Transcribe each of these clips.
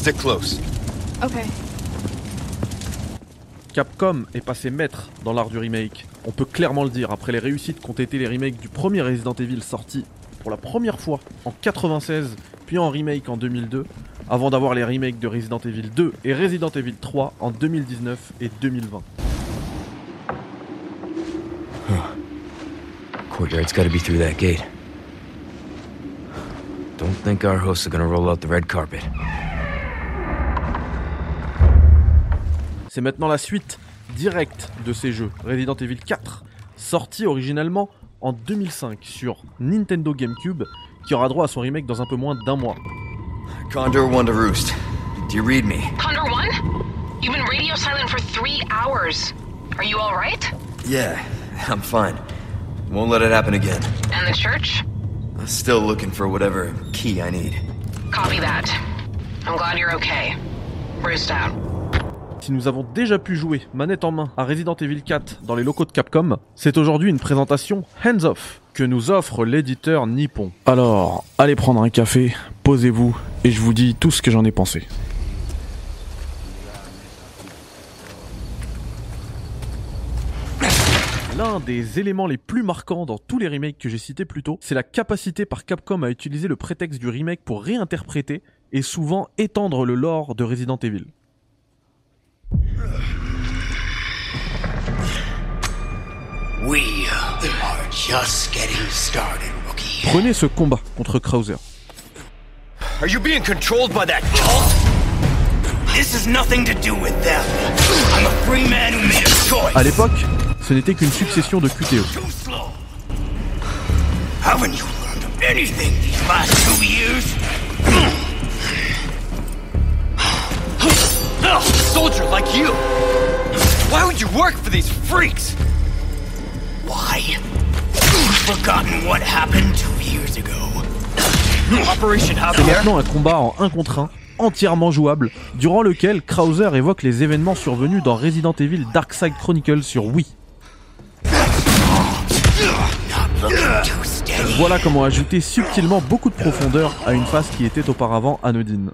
Stick close. Okay. Capcom est passé maître dans l'art du remake. On peut clairement le dire après les réussites qu'ont été les remakes du premier Resident Evil sorti pour la première fois en 96, puis en remake en 2002, avant d'avoir les remakes de Resident Evil 2 et Resident Evil 3 en 2019 et 2020. Courtyard's gotta be through that gate. Don't think our hosts are gonna roll out the red carpet. C'est maintenant la suite directe de ces jeux, Resident Evil 4, sorti originellement en 2005 sur Nintendo GameCube, qui aura droit à son remake dans un peu moins d'un mois. Condor one to roost. Do you read me? Condor One? You've been radio silent for three hours. Are you alright? Yeah, I'm fine. Won't let it happen again. And the church? Still looking for whatever key I need. Copy that. I'm glad you're okay. Bruised out. Si nous avons déjà pu jouer manette en main à Resident Evil 4 dans les locaux de Capcom, c'est aujourd'hui une présentation hands-off que nous offre l'éditeur Nippon. Alors, allez prendre un café, posez-vous et je vous dis tout ce que j'en ai pensé. L'un des éléments les plus marquants dans tous les remakes que j'ai cités plus tôt, c'est la capacité par Capcom à utiliser le prétexte du remake pour réinterpréter et souvent étendre le lore de Resident Evil. We are just getting started, rookie. Prenez ce combat contre Krauser. Are you being controlled by that cult? This has nothing to do with them. I'm a free man who made a choice. À l'époque, ce n'était qu'une succession de QTE. Haven't you learned anything these last two years? Soldier like you! Why would you work for these freaks? C'est maintenant un combat en 1 contre 1, entièrement jouable, durant lequel Krauser évoque les événements survenus dans Resident Evil Darkside Chronicles sur Wii. Voilà comment ajouter subtilement beaucoup de profondeur à une phase qui était auparavant anodine.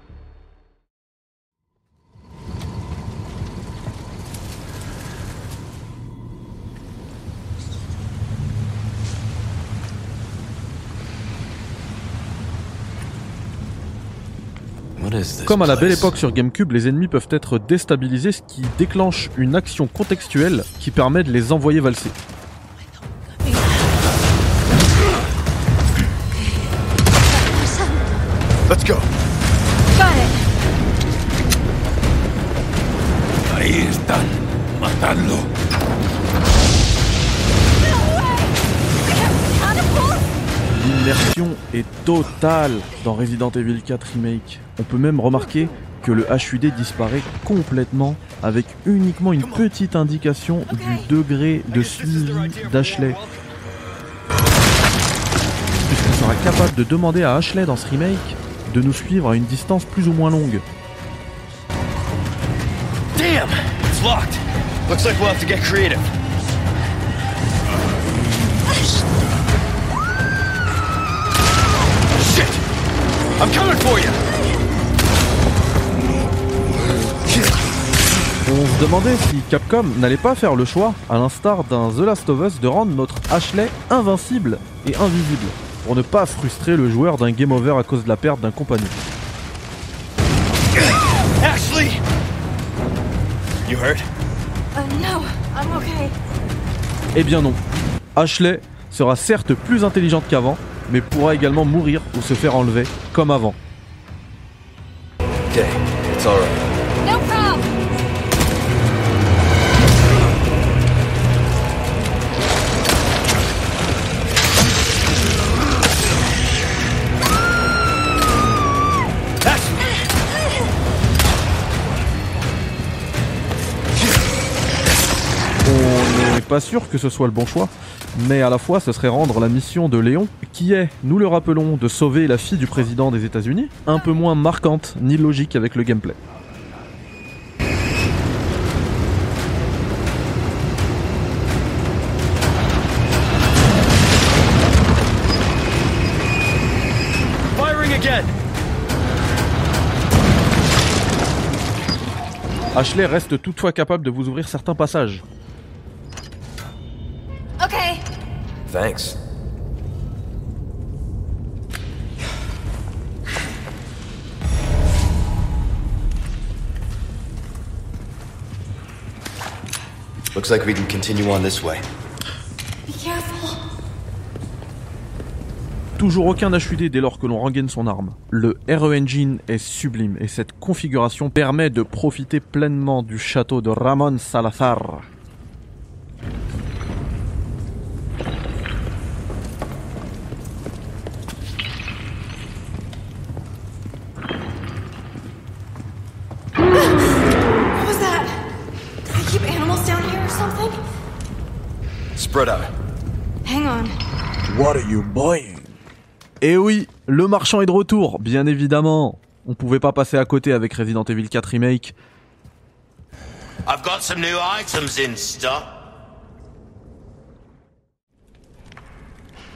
Comme à la belle époque sur GameCube, les ennemis peuvent être déstabilisés, ce qui déclenche une action contextuelle qui permet de les envoyer valser. Let's go. Got it. Ahí están, matando. Est totale dans Resident Evil 4 Remake. On peut même remarquer que le HUD disparaît complètement avec uniquement une petite indication du degré de suivi d'Ashley. Puisqu'on sera capable de demander à Ashley dans ce remake de nous suivre à une distance plus ou moins longue. Damn! It's locked. Looks like we'll have to get creative. I'm coming for you! On se demandait si Capcom n'allait pas faire le choix, à l'instar d'un The Last of Us, de rendre notre Ashley invincible et invisible, pour ne pas frustrer le joueur d'un game over à cause de la perte d'un compagnon. Ashley! You hurt? Uh, no, I'm okay. Eh bien non. Ashley sera certes plus intelligente qu'avant, mais pourra également mourir ou se faire enlever, comme avant. Okay, it's pas sûr que ce soit le bon choix, mais à la fois ce serait rendre la mission de Léon, qui est, nous le rappelons, de sauver la fille du président des États-Unis, un peu moins marquante ni logique avec le gameplay. Firing again! Ashley reste toutefois capable de vous ouvrir certains passages. Thanks. Looks like we can continue on this way. Be careful. Toujours aucun HUD dès lors que l'on rengaine son arme. Le RE Engine est sublime et cette configuration permet de profiter pleinement du château de Ramon Salazar. Something? Spread out. Hang on. Et Eh oui, le marchand est de retour, bien évidemment. On pouvait pas passer à côté avec Resident Evil 4 Remake. I've got some new items in stock.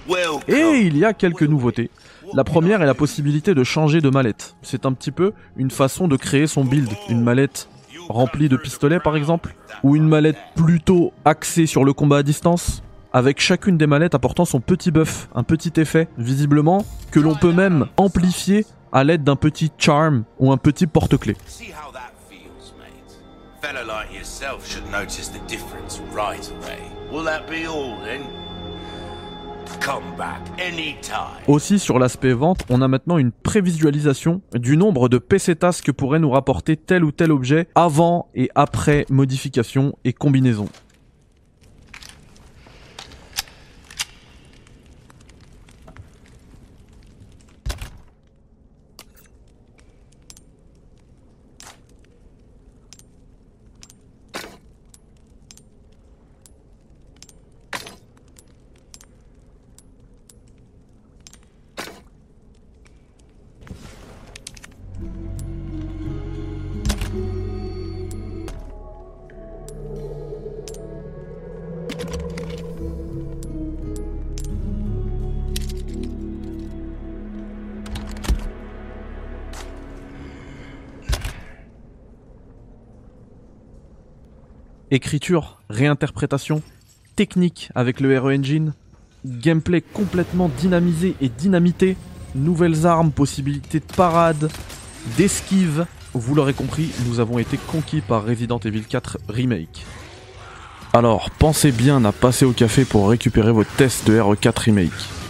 Welcome. Et il y a quelques nouveautés. La première est la possibilité de changer de mallette. C'est un petit peu une façon de créer son build. Une mallette remplie de pistolets par exemple, ou une mallette plutôt axée sur le combat à distance, avec chacune des mallettes apportant son petit buff, un petit effet, visiblement, que l'on peut même amplifier à l'aide d'un petit charm ou un petit porte-clés. Aussi sur l'aspect vente, on a maintenant une prévisualisation du nombre de pesetas que pourrait nous rapporter tel ou tel objet avant et après modification et combinaison. Écriture, réinterprétation, technique avec le RE Engine, gameplay complètement dynamisé et dynamité, nouvelles armes, possibilités de parade, d'esquive. Vous l'aurez compris, nous avons été conquis par Resident Evil 4 Remake. Alors, pensez bien à passer au café pour récupérer vos tests de RE4 Remake.